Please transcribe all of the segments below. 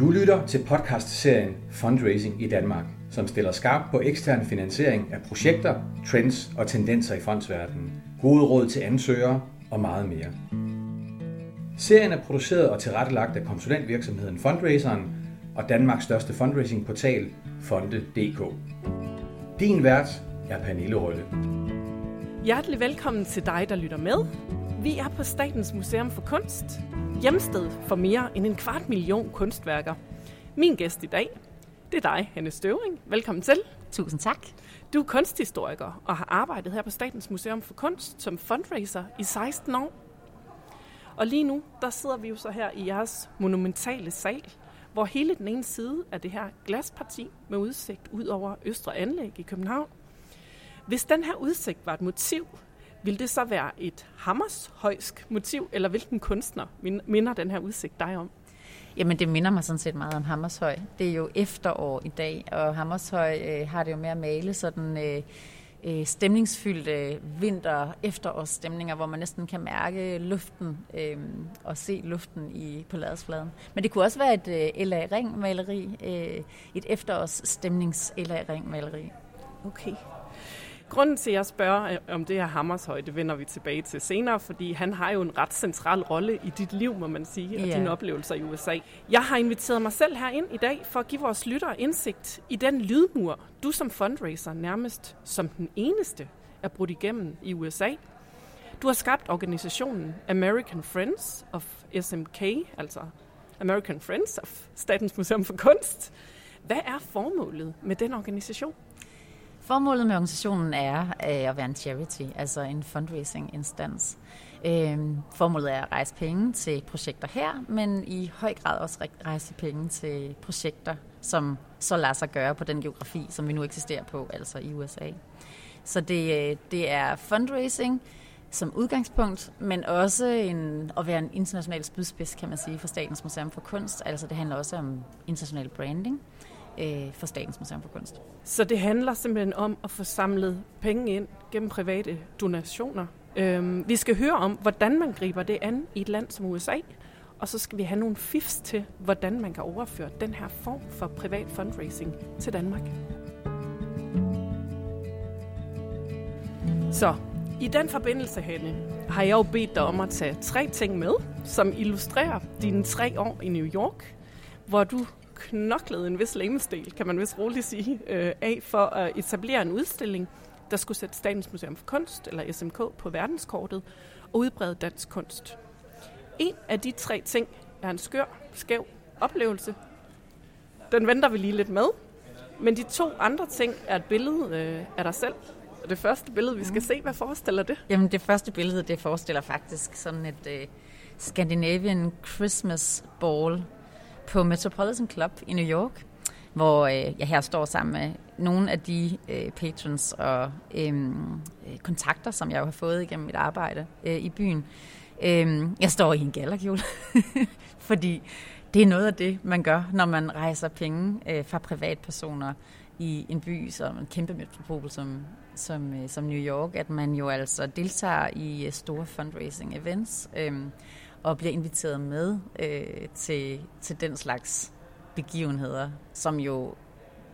Du lytter til podcastserien Fundraising i Danmark, som stiller skarp på ekstern finansiering af projekter, trends og tendenser i fondsverdenen, gode råd til ansøgere og meget mere. Serien er produceret og tilrettelagt af konsulentvirksomheden Fundraiseren og Danmarks største fundraisingportal, Fonde.dk. Din vært er Pernille Rølle. Hjertelig velkommen til dig, der lytter med. Vi er på Statens Museum for Kunst, hjemsted for mere end en kvart million kunstværker. Min gæst i dag, det er dig, Hanne Støvring. Velkommen til. Tusind tak. Du er kunsthistoriker og har arbejdet her på Statens Museum for Kunst som fundraiser i 16 år. Og lige nu, der sidder vi jo så her i jeres monumentale sal, hvor hele den ene side af det her glasparti med udsigt ud over Østre Anlæg i København. Hvis den her udsigt var et motiv, vil det så være et hammershøjsk motiv, eller hvilken kunstner minder den her udsigt dig om? Jamen, det minder mig sådan set meget om Hammershøj. Det er jo efterår i dag, og Hammershøj øh, har det jo med at male sådan øh, øh, stemningsfyldte vinter efterårsstemninger, hvor man næsten kan mærke luften øh, og se luften i på ladesfladen. Men det kunne også være et øh, LA Ring maleri, øh, et efterårsstemnings LA Ring maleri. Okay. Grunden til, at jeg spørger øh, om det her Hammershøj, det vender vi tilbage til senere, fordi han har jo en ret central rolle i dit liv, må man sige, og yeah. dine oplevelser i USA. Jeg har inviteret mig selv her ind i dag for at give vores lyttere indsigt i den lydmur, du som fundraiser nærmest som den eneste er brudt igennem i USA. Du har skabt organisationen American Friends of SMK, altså American Friends of Statens Museum for Kunst. Hvad er formålet med den organisation? Formålet med organisationen er øh, at være en charity, altså en fundraising-instans. Øh, formålet er at rejse penge til projekter her, men i høj grad også rejse penge til projekter, som så lader sig gøre på den geografi, som vi nu eksisterer på, altså i USA. Så det, øh, det er fundraising som udgangspunkt, men også en, at være en international spydspids, kan man sige, for Statens Museum for Kunst. Altså det handler også om international branding øh, for Statens Museum for Kunst. Så det handler simpelthen om at få samlet penge ind gennem private donationer. Øhm, vi skal høre om, hvordan man griber det an i et land som USA, og så skal vi have nogle fifs til, hvordan man kan overføre den her form for privat fundraising til Danmark. Så i den forbindelse, Hanne, har jeg jo bedt dig om at tage tre ting med, som illustrerer dine tre år i New York, hvor du knoklede en vis lemestil, kan man vist roligt sige, øh, af for at etablere en udstilling, der skulle sætte Statens Museum for Kunst, eller SMK, på verdenskortet og udbrede dansk kunst. En af de tre ting er en skør, skæv oplevelse. Den venter vi lige lidt med. Men de to andre ting er et billede øh, af dig selv. Og det første billede, vi skal mm. se, hvad forestiller det? Jamen det første billede, det forestiller faktisk sådan et øh, Scandinavian Christmas Ball på Metropolitan Club i New York, hvor øh, jeg her står sammen med nogle af de øh, patrons og øhm, øh, kontakter, som jeg har fået igennem mit arbejde øh, i byen. Øh, jeg står i en gallerkjole, fordi det er noget af det, man gør, når man rejser penge øh, fra privatpersoner i en by som en kæmpe metropol som, som, øh, som New York, at man jo altså deltager i øh, store fundraising events. Øh, og bliver inviteret med øh, til, til den slags begivenheder, som jo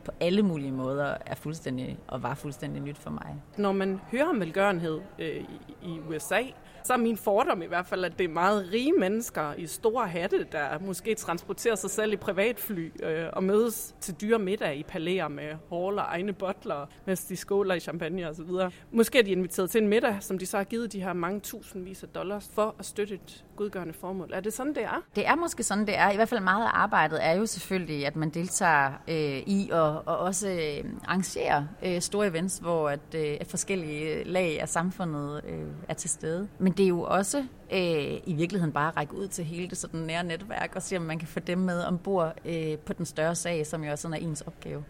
på alle mulige måder er fuldstændig og var fuldstændig nyt for mig. Når man hører om velgørenhed øh, i, USA, så er min fordom i hvert fald, at det er meget rige mennesker i store hatte, der måske transporterer sig selv i privatfly øh, og mødes til dyre middag i palæer med hall og egne bottler, mens de skåler i champagne osv. Måske er de inviteret til en middag, som de så har givet de her mange tusindvis af dollars for at støtte et godgørende formål. Er det sådan, det er? Det er måske sådan, det er. I hvert fald meget af arbejdet er jo selvfølgelig, at man deltager øh, i og, og også øh, øh, store events, hvor at, øh, at forskellige øh, lag af samfundet øh, er til stede. Men det er jo også øh, i virkeligheden bare at række ud til hele det sådan nære netværk og se, om man kan få dem med ombord øh, på den større sag, som jo også er ens opgave.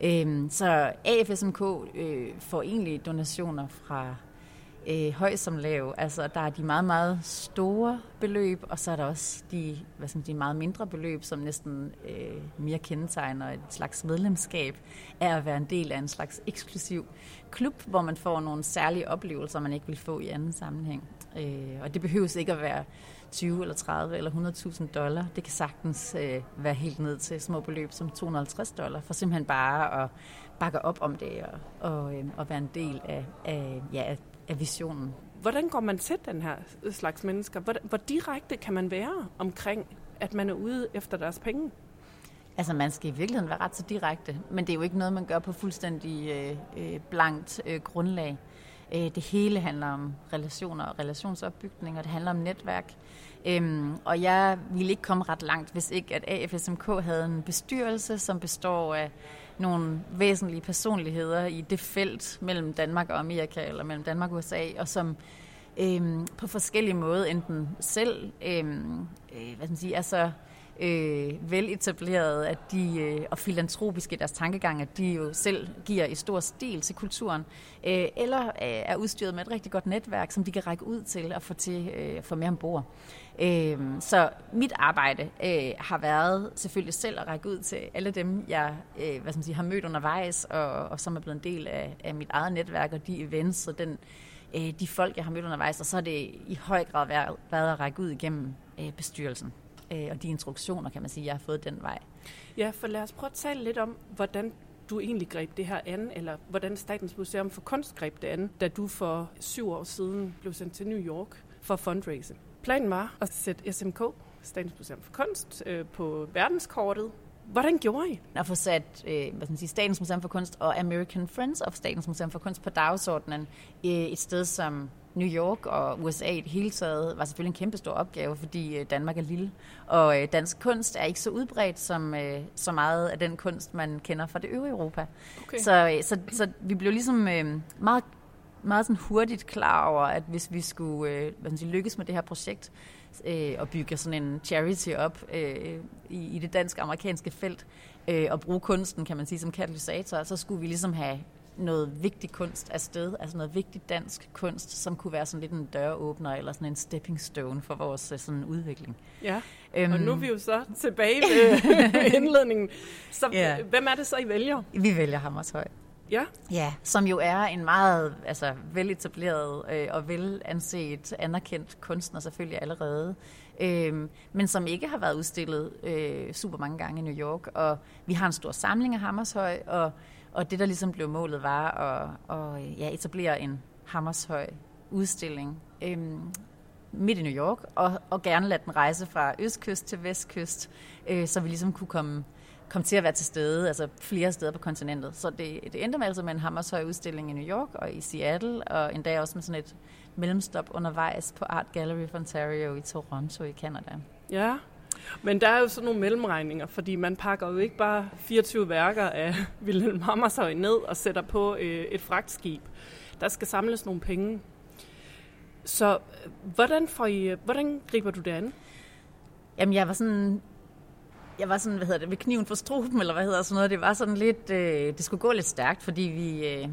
Øh, så AFSMK øh, får egentlig donationer fra øh, høj som lav. Altså, der er de meget, meget store beløb, og så er der også de, hvad skal man sige, meget mindre beløb, som næsten øh, mere kendetegner et slags medlemskab af at være en del af en slags eksklusiv klub, hvor man får nogle særlige oplevelser, man ikke vil få i anden sammenhæng. Øh, og det behøves ikke at være 20 eller 30 eller 100.000 dollar. Det kan sagtens øh, være helt ned til små beløb som 250 dollar, for simpelthen bare at bakke op om det og, og, øh, og være en del af, af, ja, af, af visionen. Hvordan går man til den her slags mennesker? Hvor, hvor direkte kan man være omkring, at man er ude efter deres penge? Altså man skal i virkeligheden være ret så direkte, men det er jo ikke noget, man gør på fuldstændig øh, øh, blankt øh, grundlag. Øh, det hele handler om relationer og relationsopbygning, og det handler om netværk. Øhm, og jeg ville ikke komme ret langt, hvis ikke at AFSMK havde en bestyrelse, som består af nogle væsentlige personligheder i det felt mellem Danmark og Amerika, eller mellem Danmark og USA, og som øhm, på forskellige måder enten selv øhm, øh, hvad skal man sige, er så øh, veletablerede at de, øh, og filantropiske i deres tankegang, at de jo selv giver i stor stil til kulturen, øh, eller øh, er udstyret med et rigtig godt netværk, som de kan række ud til og få, til, øh, få med ombord. Øh, så mit arbejde øh, har været selvfølgelig selv at række ud til alle dem, jeg øh, hvad skal man sige, har mødt undervejs, og, og som er blevet en del af, af mit eget netværk og de events og den, øh, de folk, jeg har mødt undervejs, og så har det i høj grad været, været at række ud igennem øh, bestyrelsen øh, og de instruktioner, kan man sige, jeg har fået den vej. Ja, for lad os prøve at tale lidt om, hvordan du egentlig greb det her an, eller hvordan Statens Museum for Kunst greb det an, da du for syv år siden blev sendt til New York for fundraise. Planen var at sætte SMK, Statens Museum for Kunst, øh, på verdenskortet. Hvordan gjorde I? At få sat øh, hvad skal man sige, Statens Museum for Kunst og American Friends of Statens Museum for Kunst på dagsordenen øh, et sted som New York og USA i det hele taget var selvfølgelig en kæmpe stor opgave, fordi øh, Danmark er lille. Og øh, dansk kunst er ikke så udbredt som øh, så meget af den kunst, man kender fra det øvrige Europa. Okay. Så, så, så vi blev ligesom meget, meget sådan hurtigt klar over, at hvis vi skulle hvad man sige, lykkes med det her projekt, og bygge sådan en charity op i, i det dansk-amerikanske felt, og bruge kunsten, kan man sige, som katalysator, så skulle vi ligesom have noget vigtig kunst afsted, altså noget vigtig dansk kunst, som kunne være sådan lidt en døråbner eller sådan en stepping stone for vores øh, sådan udvikling. Ja, øhm, og nu er vi jo så tilbage ved indledningen. Så yeah. hvem er det så, I vælger? Vi vælger Hammershøj. Ja? Ja, som jo er en meget altså, veletableret øh, og velanset, anerkendt kunstner selvfølgelig allerede, øh, men som ikke har været udstillet øh, super mange gange i New York. Og vi har en stor samling af Hammershøj, og og det, der ligesom blev målet, var at, at ja, etablere en Hammershøj udstilling øhm, midt i New York, og, og gerne lade den rejse fra østkyst til vestkyst, øh, så vi ligesom kunne komme, komme til at være til stede, altså flere steder på kontinentet. Så det, det endte med altså med en Hammershøj udstilling i New York og i Seattle, og endda også med sådan et mellemstop undervejs på Art Gallery of Ontario i Toronto i Canada. Ja, men der er jo sådan nogle mellemregninger, fordi man pakker jo ikke bare 24 værker af Wilhelm Hammershøi ned og sætter på øh, et fragtskib. Der skal samles nogle penge. Så øh, hvordan, får I, øh, hvordan griber du det an? Jamen, jeg var sådan jeg var sådan, hvad hedder det, ved kniven for struben, eller hvad hedder sådan noget. Det var sådan lidt, øh, det skulle gå lidt stærkt, fordi vi, øh,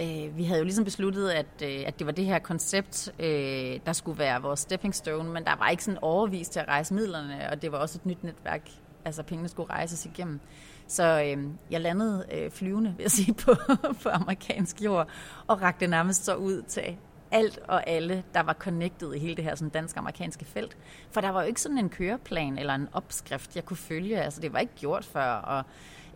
Øh, vi havde jo ligesom besluttet, at, øh, at det var det her koncept, øh, der skulle være vores stepping stone, men der var ikke sådan overvist til at rejse midlerne, og det var også et nyt netværk, altså pengene skulle rejses igennem. Så øh, jeg landede øh, flyvende, vil jeg sige, på, på amerikansk jord, og rakte nærmest så ud til alt og alle, der var connected i hele det her sådan dansk-amerikanske felt. For der var jo ikke sådan en køreplan eller en opskrift, jeg kunne følge. Altså, det var ikke gjort før, og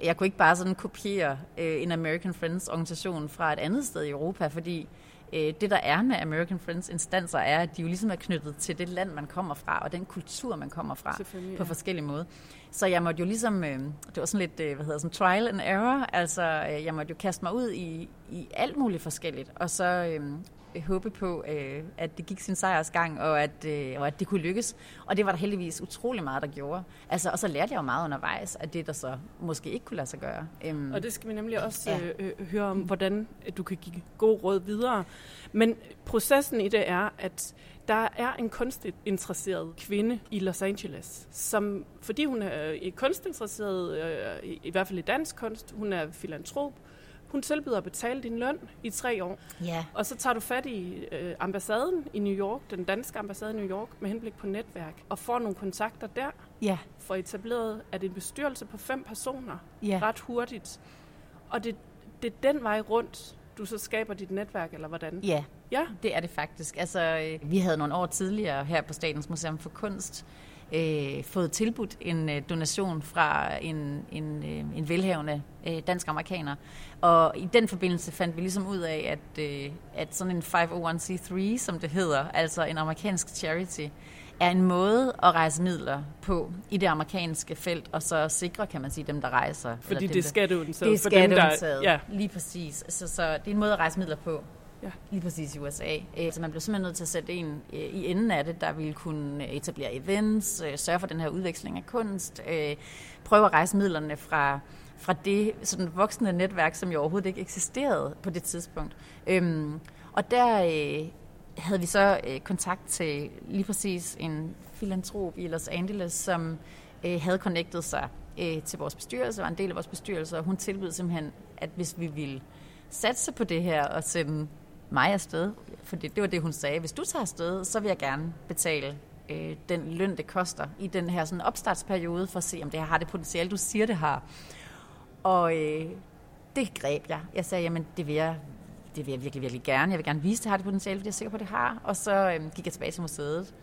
jeg kunne ikke bare sådan kopiere øh, en American Friends organisation fra et andet sted i Europa, fordi øh, det der er med American Friends instanser er, at de jo ligesom er knyttet til det land, man kommer fra, og den kultur, man kommer fra, på ja. forskellige måder. Så jeg måtte jo ligesom, øh, det var sådan lidt, øh, hvad hedder sådan, trial and error, altså øh, jeg måtte jo kaste mig ud i, i alt muligt forskelligt, og så øh, håbe på, øh, at det gik sin sejrsgang, og at, øh, og at det kunne lykkes. Og det var der heldigvis utrolig meget, der gjorde. Altså, og så lærte jeg jo meget undervejs, at det der så måske ikke kunne lade sig gøre. Um, og det skal vi nemlig også ja. øh, øh, høre om, hvordan du kan give god råd videre. Men processen i det er, at der er en kunstinteresseret kvinde i Los Angeles, som, fordi hun er kunstinteresseret, øh, i hvert fald i dansk kunst, hun er filantrop, hun tilbyder at betale din løn i tre år. Ja. Og så tager du fat i øh, ambassaden i New York, den danske ambassade i New York, med henblik på netværk, og får nogle kontakter der, Ja. får etableret, at en bestyrelse på fem personer Ja. ret hurtigt. Og det, det er den vej rundt, du så skaber dit netværk, eller hvordan? Ja, Ja, det er det faktisk. Altså, øh, vi havde nogle år tidligere her på Statens Museum for Kunst øh, fået tilbudt en øh, donation fra en, en, øh, en velhavende øh, dansk-amerikaner. Og i den forbindelse fandt vi ligesom ud af, at, øh, at sådan en 501c3, som det hedder, altså en amerikansk charity, er en måde at rejse midler på i det amerikanske felt, og så sikre, kan man sige, dem, der rejser. fordi dem, det er skatteundtaget. det er for dem, der- skatteundtaget, Ja, lige præcis. Så, så det er en måde at rejse midler på. Ja. Lige præcis i USA. Øh, så man blev simpelthen nødt til at sætte en øh, i enden af det, der ville kunne øh, etablere events, sørge for den her udveksling af kunst, prøve at rejse midlerne fra, fra det sådan voksne netværk, som jo overhovedet ikke eksisterede på det tidspunkt. Øhm, og der øh, havde vi så øh, kontakt til lige præcis en filantrop i Los Angeles, som øh, havde connectet sig øh, til vores bestyrelse, var en del af vores bestyrelse, og hun tilbød simpelthen, at hvis vi ville satse på det her og sende mig afsted, for det, det var det, hun sagde. Hvis du tager afsted, så vil jeg gerne betale øh, den løn, det koster i den her sådan opstartsperiode, for at se, om det her har det potentiale, du siger, det har. Og øh, det greb jeg. Jeg sagde, jamen det vil jeg, det vil jeg virkelig, virkelig gerne. Jeg vil gerne vise, det har det potentiale, fordi jeg er sikker på, det har. Og så øh, gik jeg tilbage til museet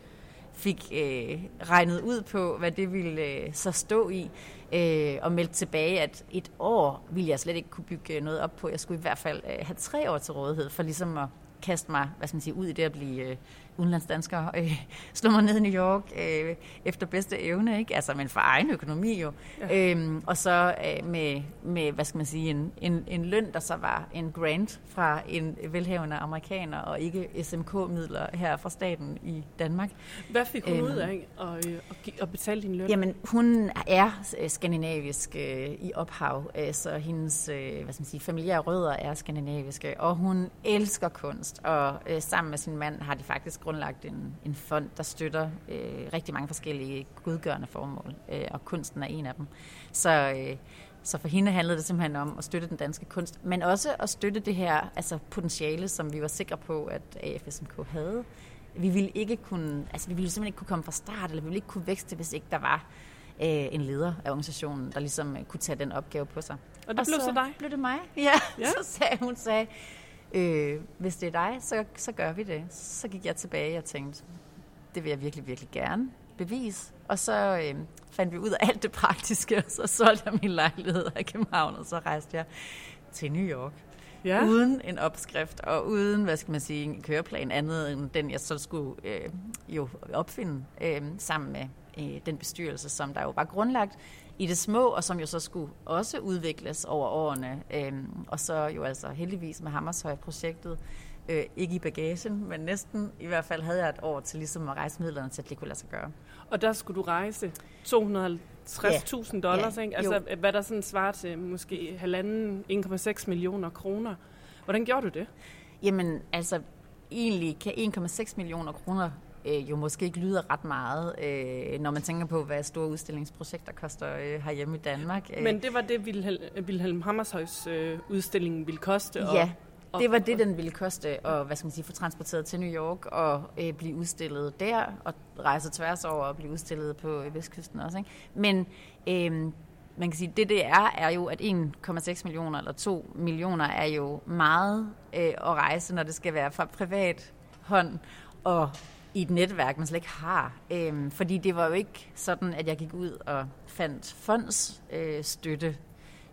fik øh, regnet ud på, hvad det ville øh, så stå i, øh, og meldte tilbage, at et år ville jeg slet ikke kunne bygge øh, noget op på. Jeg skulle i hvert fald øh, have tre år til rådighed, for ligesom at kaste mig hvad skal man sige, ud i det at blive øh, udenlandsdansker, øh, slå mig ned i New York øh, efter bedste evne, ikke? altså men for egen økonomi jo. Ja. Øhm, og så øh, med, med, hvad skal man sige, en, en, en løn, der så var en grant fra en velhavende amerikaner, og ikke SMK-midler her fra staten i Danmark. hvad fik hun Øhm. ud af at, øh, at, gi- at betale din løn? Jamen, hun er øh, skandinavisk øh, i ophav, øh, så hendes øh, hvad skal man sige, familiære rødder er skandinaviske, og hun elsker kunst, og øh, sammen med sin mand har de faktisk grundlagt en, en fond, der støtter øh, rigtig mange forskellige godgørende formål, øh, og kunsten er en af dem. Så, øh, så for hende handlede det simpelthen om at støtte den danske kunst, men også at støtte det her altså potentiale, som vi var sikre på, at AFSMK havde. Vi ville ikke kunne, altså vi ville simpelthen ikke kunne komme fra start, eller vi ville ikke kunne vækste, hvis ikke der var øh, en leder af organisationen, der ligesom øh, kunne tage den opgave på sig. og det blev så dig? blev det mig. Ja, Ja. ja. så sagde hun, sagde, øh, hvis det er dig, så, så gør vi det. Så gik jeg tilbage og tænkte, det vil jeg virkelig, virkelig gerne bevise. Og så øh, fandt vi ud af alt det praktiske, og så solgte jeg min lejlighed af København, og så rejste jeg til New York. Ja. Uden en opskrift, og uden, hvad skal man sige, en køreplan andet end den, jeg så skulle øh, jo opfinde øh, sammen med øh, den bestyrelse, som der jo var grundlagt i det små, og som jo så skulle også udvikles over årene. Øh, og så jo altså heldigvis med Hammershøj-projektet, øh, ikke i bagagen, men næsten i hvert fald havde jeg et år til ligesom at rejse midlerne til, at det kunne lade sig gøre. Og der skulle du rejse 250.000 dollars, Ja, ikke? Altså, hvad der sådan svarer til måske halvanden 1,6 millioner kroner. Hvordan gjorde du det? Jamen, altså, egentlig kan 1,6 millioner kroner øh, jo måske ikke lyder ret meget, øh, når man tænker på, hvad store udstillingsprojekter koster øh, herhjemme i Danmark. Øh, Men det var det, Wilhelm, Wilhelm Hammershøjs øh, udstilling ville koste. Og, ja, og- det var det, den ville koste at hvad skal man sige, få transporteret til New York og øh, blive udstillet der, og rejse tværs over og blive udstillet på øh, Vestkysten også. Ikke? Men øh, man kan sige, det det er, er jo, at 1,6 millioner eller 2 millioner er jo meget øh, at rejse, når det skal være fra privat hånd og i et netværk, man slet ikke har. Øhm, fordi det var jo ikke sådan, at jeg gik ud og fandt fondsstøtte øh, støtte,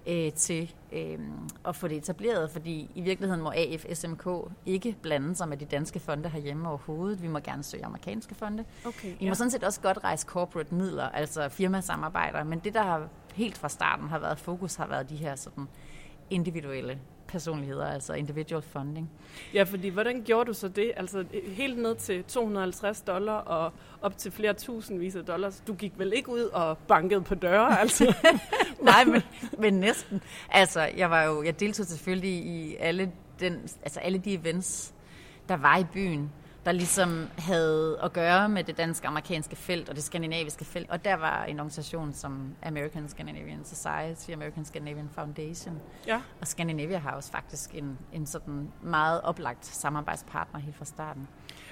øh, til øh, at få det etableret, fordi i virkeligheden må AFSMK ikke blande sig med de danske fonde herhjemme overhovedet. Vi må gerne søge amerikanske fonde. Okay, Vi må sådan set også godt rejse corporate midler, altså firmasamarbejder, men det, der har helt fra starten har været fokus, har været de her sådan individuelle personligheder, altså individual funding. Ja, fordi hvordan gjorde du så det? Altså helt ned til 250 dollar og op til flere tusindvis af dollars. Du gik vel ikke ud og bankede på døre, altså? Nej, men, men næsten. Altså, jeg var jo, jeg deltog selvfølgelig i alle, den, altså alle de events, der var i byen. Der ligesom havde at gøre med det dansk-amerikanske felt og det skandinaviske felt. Og der var en organisation som American Scandinavian Society, American Scandinavian Foundation Ja. og Scandinavia House faktisk en, en sådan meget oplagt samarbejdspartner helt fra starten.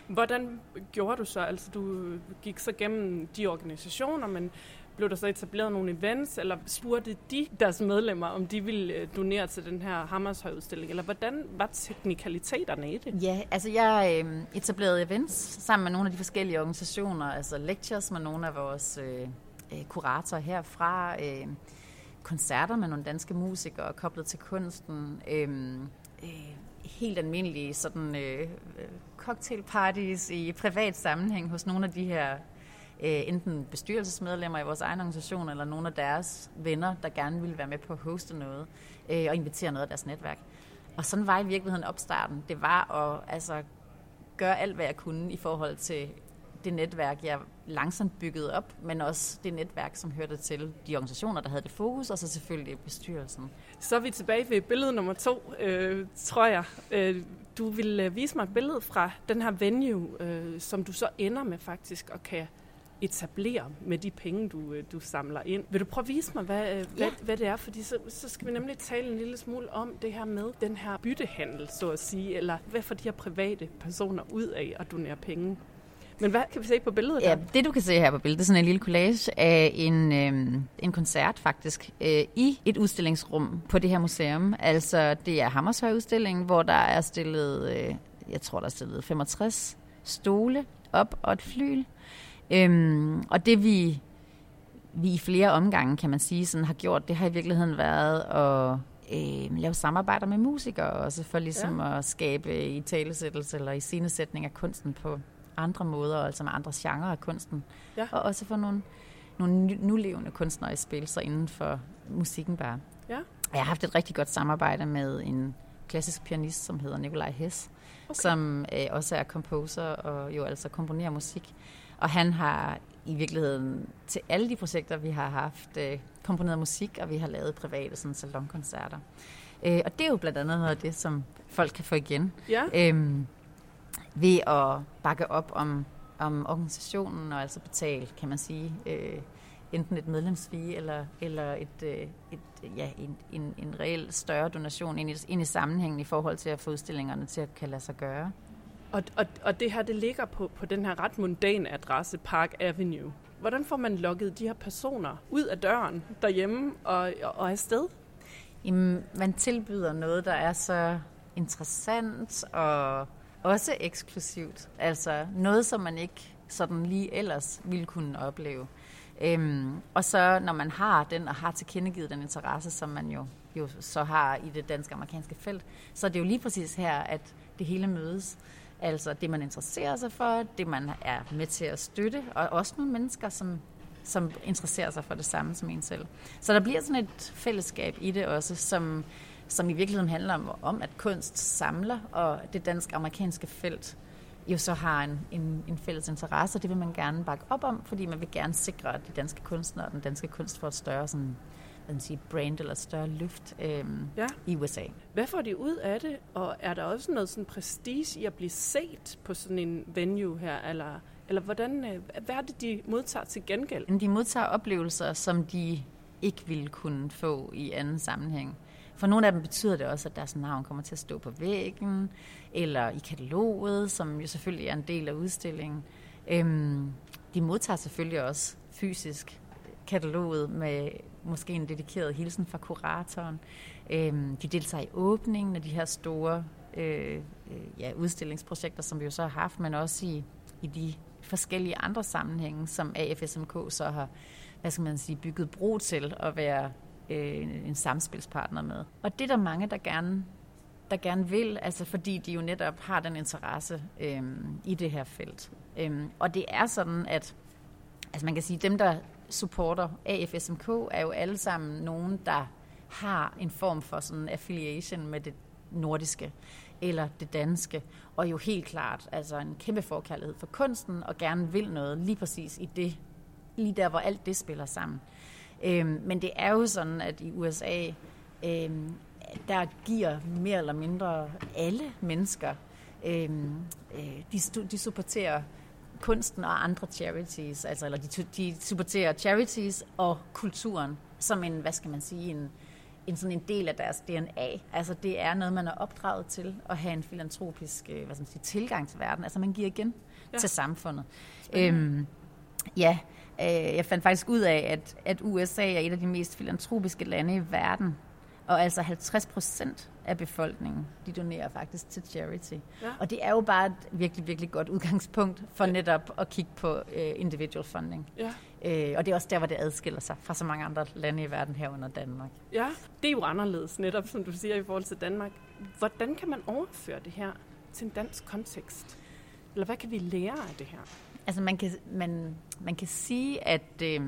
Hvordan gjorde du så? Altså, du gik så gennem de organisationer, men blev der så etableret nogle events, eller spurgte de deres medlemmer, om de ville øh, donere til den her Hammershøj-udstilling? Eller hvordan var teknikaliteterne i det? Ja, altså jeg øh, etablerede events sammen med nogle af de forskellige organisationer, altså lectures med nogle af vores øh, øh kuratorer herfra, øh, koncerter med nogle danske musikere koblet til kunsten, øh, øh, helt almindelige sådan, øh, øh cocktailparties i privat sammenhæng hos nogle af de her øh, enten bestyrelsesmedlemmer i vores egen organisation, eller nogle af deres venner, der gerne ville være med på at hoste noget, øh, og invitere noget af deres netværk. Og sådan var i virkeligheden opstarten. Det var at altså, gøre alt, hvad jeg kunne i forhold til det netværk, jeg langsomt byggede op, men også det netværk, som hørte til de organisationer, der havde det fokus, og så selvfølgelig bestyrelsen. Så er vi tilbage ved billede nummer to, øh, tror jeg. Øh, du vil øh, vise mig et billede fra den her venue, øh, som du så ender med faktisk at kan etablere med de penge, du, øh, du samler ind. Vil du prøve at vise mig, hvad, øh, hvad, Ja. hvad det er? Fordi så, så skal vi nemlig tale en lille smule om det her med den her byttehandel, så at sige, eller hvad får de her private personer ud af at donere penge? Men hvad kan vi se på billedet Ja, der? det du kan se her på billedet, det er sådan en lille collage af en, øhm, en koncert faktisk øh, i et udstillingsrum på det her museum. Altså det er Hammershøj udstilling, hvor der er stillet, øh, jeg tror der er stillet 65 stole op og et flyl. Øhm, og det vi, vi i flere omgange, kan man sige, sådan har gjort, det har i virkeligheden været at øh, lave samarbejder med musikere også, for ligesom ja. at skabe i talesættelse eller i scenesætning af kunsten på andre måder, altså med andre genrer af kunsten. Ja. Og også for nogle, nogle nu- nulevende kunstnere i spil, så inden for musikken bare. Ja. Jeg har haft et rigtig godt samarbejde med en klassisk pianist, som hedder Nikolaj Hess, Okay. som øh, også er composer og jo altså komponerer musik. Og han har i virkeligheden til alle de projekter, vi har haft, øh, komponeret musik, og vi har lavet private sådan, salonkoncerter. Øh, og det er jo blandt andet noget af det, som folk kan få igen Ja, øhm, ved at bakke op om, om organisationen og altså betale, kan man sige, øh, enten et medlemsfee eller, eller et, øh, et, ja, en, en, en reel større donation ind i, ind i sammenhængen i forhold til at få udstillingerne til at kan lade sig gøre og, og, og det her, det ligger på, på den her ret mundane adresse, Park Avenue. Hvordan får man lukket de her personer ud af døren derhjemme og, og, og afsted? Jamen, man tilbyder noget, der er så interessant og også eksklusivt. Altså noget, som man ikke sådan lige ellers ville kunne opleve. Øhm, og så når man har den og har tilkendegivet den interesse, som man jo, jo så har i det danske-amerikanske felt, så er det jo lige præcis her, at det hele mødes. Altså det, man interesserer sig for, det, man er med til at støtte, og også nogle mennesker, som, som interesserer sig for det samme som en selv. Så der bliver sådan et fællesskab i det også, som, som i virkeligheden handler om, om, at kunst samler, og det dansk-amerikanske felt jo så har en, en, en fælles interesse, og det vil man gerne bakke op om, fordi man vil gerne sikre, at de danske kunstnere og den danske kunst får et større sådan, øh, man siger, brand eller større løft øhm, Ja. i USA. Hvad får de ud af det? Og er der også noget sådan prestige i at blive set på sådan en venue her? Eller, eller hvordan, øh, hvad er det, de modtager til gengæld? De modtager oplevelser, som de ikke ville kunne få i anden sammenhæng. For nogle af dem betyder det også, at deres navn kommer til at stå på væggen, eller i kataloget, som jo selvfølgelig er en del af udstillingen. Øhm, de modtager selvfølgelig også fysisk kataloget med måske en dedikeret hilsen fra kuratoren. Øhm, de deltager i åbningen af de her store øh, øh, ja, udstillingsprojekter, som vi jo så har haft, men også i, i de forskellige andre sammenhænge, som AFSMK så har hvad skal man sige, bygget bro til at være øh, en samspilspartner med. Og det er der mange, der gerne, der gerne vil, altså fordi de jo netop har den interesse øhm, i det her felt. Øhm, og det er sådan, at altså man kan sige, dem, der supporter AFSMK, er jo alle sammen nogen, der har en form for sådan affiliation med det nordiske eller det danske, og jo helt klart altså en kæmpe forkærlighed for kunsten, og gerne vil noget lige præcis i det, lige der, hvor alt det spiller sammen. Øhm, men det er jo sådan, at i USA, øhm, der giver mere eller mindre alle mennesker Øhm, øh, de, de supporterer kunsten og andre charities, altså eller de, de supporterer charities og kulturen som en, hvad skal man sige, en, en sådan en del af deres DNA. Altså det er noget, man er opdraget til at have en filantropisk øh, hvad skal man sige, tilgang til verden. Altså man giver igen ja. til samfundet. Øhm, ja, øh, jeg fandt faktisk ud af, at, at USA er et af de mest filantropiske lande i verden. Og altså 50 procent af befolkningen, de donerer faktisk til charity. Ja. Og det er jo bare et virkelig, virkelig godt udgangspunkt for ja. netop at kigge på uh, individual funding. Ja. Uh, og det er også der, hvor det adskiller sig fra så mange andre lande i verden herunder Danmark. Ja, det er jo anderledes netop, som du siger, i forhold til Danmark. Hvordan kan man overføre det her til en dansk kontekst? Eller hvad kan vi lære af det her? Altså man kan, man, man kan sige, at uh,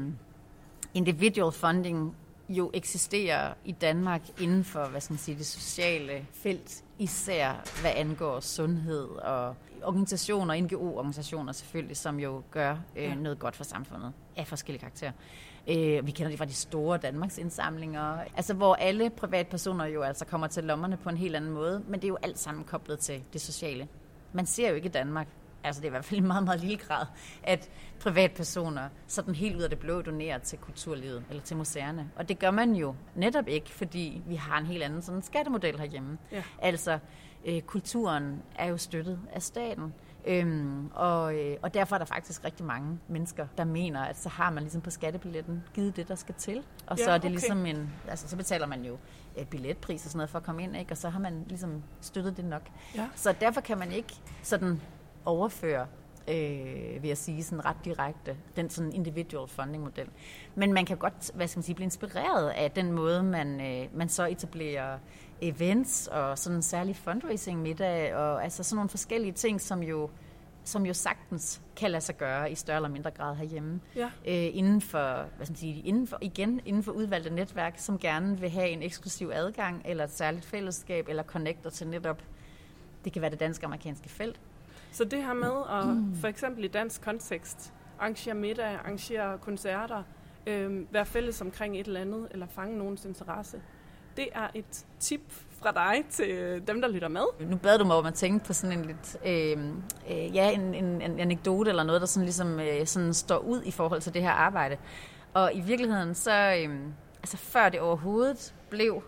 individual funding jo eksisterer i Danmark inden for hvad skal man sige, det sociale felt, især hvad angår sundhed og organisationer, NGO-organisationer selvfølgelig, som jo gør øh, noget godt for samfundet af forskellige karakterer. Øh, vi kender det fra de store Danmarks indsamlinger, altså hvor alle privatpersoner jo altså kommer til lommerne på en helt anden måde, men det er jo alt sammen koblet til det sociale. Man ser jo ikke Danmark altså det er i hvert fald i meget, meget lille grad, at privatpersoner sådan helt ud af det blå donerer til kulturlivet eller til museerne. Og det gør man jo netop ikke, fordi vi har en helt anden sådan skattemodel herhjemme. Ja. Altså, øh, kulturen er jo støttet af staten. Øhm, og, øh, og derfor er der faktisk rigtig mange mennesker, der mener, at så har man ligesom på skattebilletten givet det, der skal til. Og ja, så er det okay. ligesom en, altså så betaler man jo et billetpris og sådan noget for at komme ind, ikke? og så har man ligesom støttet det nok. Ja. Så derfor kan man ikke sådan overføre øh, vil jeg sige, sådan ret direkte, den sådan individual funding model. Men man kan godt, hvad skal man sige, blive inspireret af den måde, man, øh, man så etablerer events og sådan en særlig fundraising middag, og altså sådan nogle forskellige ting, som jo som jo sagtens kan lade sig gøre i større eller mindre grad herhjemme. Ja. Øh, inden for, hvad skal man sige, inden for, igen, inden for udvalgte netværk, som gerne vil have en eksklusiv adgang, eller et særligt fællesskab, eller connecter til netop, det kan være det danske-amerikanske felt, så det her med at mm. for eksempel i dansk kontekst arrangere middag, arrangere koncerter, øh, være fælles omkring et eller andet, eller fange nogens interesse, det er et tip fra dig til dem, der lytter med. Nu bad du mig om at tænke på sådan en lidt, øh, øh, ja, en, en, en anekdote eller noget, der sådan ligesom øh, sådan står ud i forhold til det her arbejde. Og i virkeligheden, så øh, altså før det overhovedet blev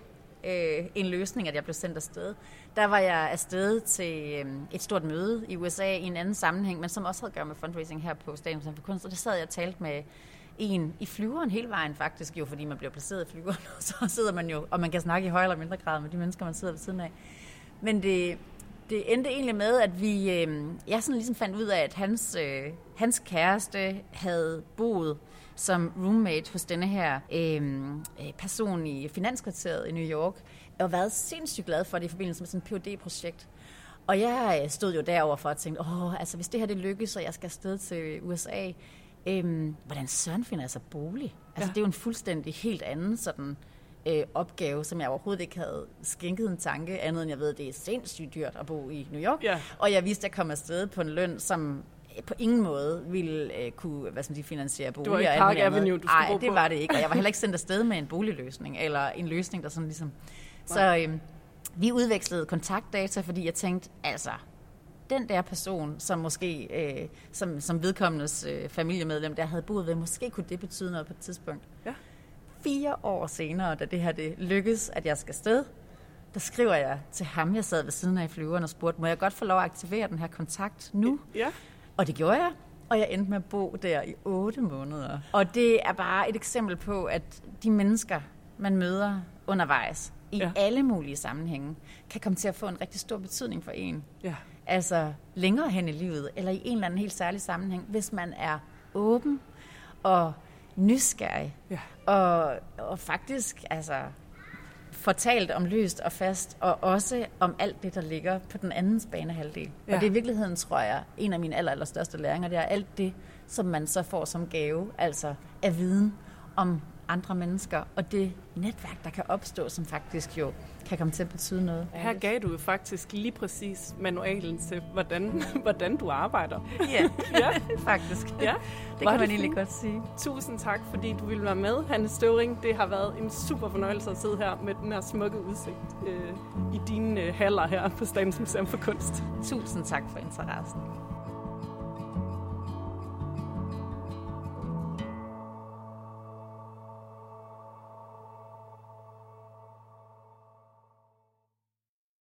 øh, en løsning, at jeg blev sendt afsted, der var jeg afsted til øh, et stort møde i USA i en anden sammenhæng, men som også havde at gøre med fundraising her på Statens for Kunst, og det sad jeg og talte med en i flyveren hele vejen faktisk, jo fordi man bliver placeret i flyveren, og så sidder man jo, og man kan snakke i højere eller mindre grad med de mennesker, man sidder ved siden af. Men det, det endte egentlig med, at vi, øh, jeg sådan ligesom fandt ud af, at hans, øh, hans kæreste havde boet som roommate hos denne her øh, øh person i Finanskvarteret i New York, og været sindssygt glad for det i forbindelse med sådan et phd projekt Og jeg øh, stod jo derover for at tænke, åh, altså hvis det her det lykkes, og jeg skal afsted til USA, øhm, hvordan søren finder jeg så bolig? Altså ja. det er jo en fuldstændig helt anden sådan øh, opgave, som jeg overhovedet ikke havde skænket en tanke, andet end jeg ved, det er sindssygt dyrt at bo i New York. Ja. Og jeg vidste, at jeg kom afsted på en løn, som på ingen måde ville øh, kunne hvad skal man sige, finansiere boliger. Det var ikke Park Avenue, du skulle Nej, det var det ikke. Og jeg var heller ikke sendt afsted med en boligløsning, eller en løsning, der sådan ligesom... Så øh, vi udvekslede kontaktdata, fordi jeg tænkte, altså, den der person, som måske, øh, som, som vedkommendes øh, familiemedlem, der havde boet ved, måske kunne det betyde noget på et tidspunkt. Ja. Fire år senere, da det her det lykkes, at jeg skal sted, der skriver jeg til ham, jeg sad ved siden af i flyveren og spurgte, må jeg godt få lov at aktivere den her kontakt nu? Ja. Og det gjorde jeg, og jeg endte med at bo der i otte måneder. Og det er bare et eksempel på, at de mennesker, man møder undervejs, i ja. alle mulige sammenhænge, kan komme til at få en rigtig stor betydning for en. Ja. Altså længere hen i livet, eller i en eller anden helt særlig sammenhæng, hvis man er åben og nysgerrig, ja. og, og faktisk altså, fortalt om løst og fast, og også om alt det, der ligger på den anden banehalvdel. Ja. Og det er i virkeligheden, tror jeg, en af mine aller, allerstørste læringer, det er alt det, som man så får som gave, altså af viden om andre mennesker, og det netværk, der kan opstå, som faktisk jo kan komme til at betyde noget. Her gav du jo faktisk lige præcis manualen til, hvordan, hvordan du arbejder. Ja, ja. faktisk. Ja. Det Var kan man egentlig godt sige. Tusind tak, fordi du ville være med, Hanne Støvring. Det har været en super fornøjelse at sidde her med den her smukke udsigt øh, i dine øh, haller her på Statens Museum for Kunst. Tusind tak for interessen.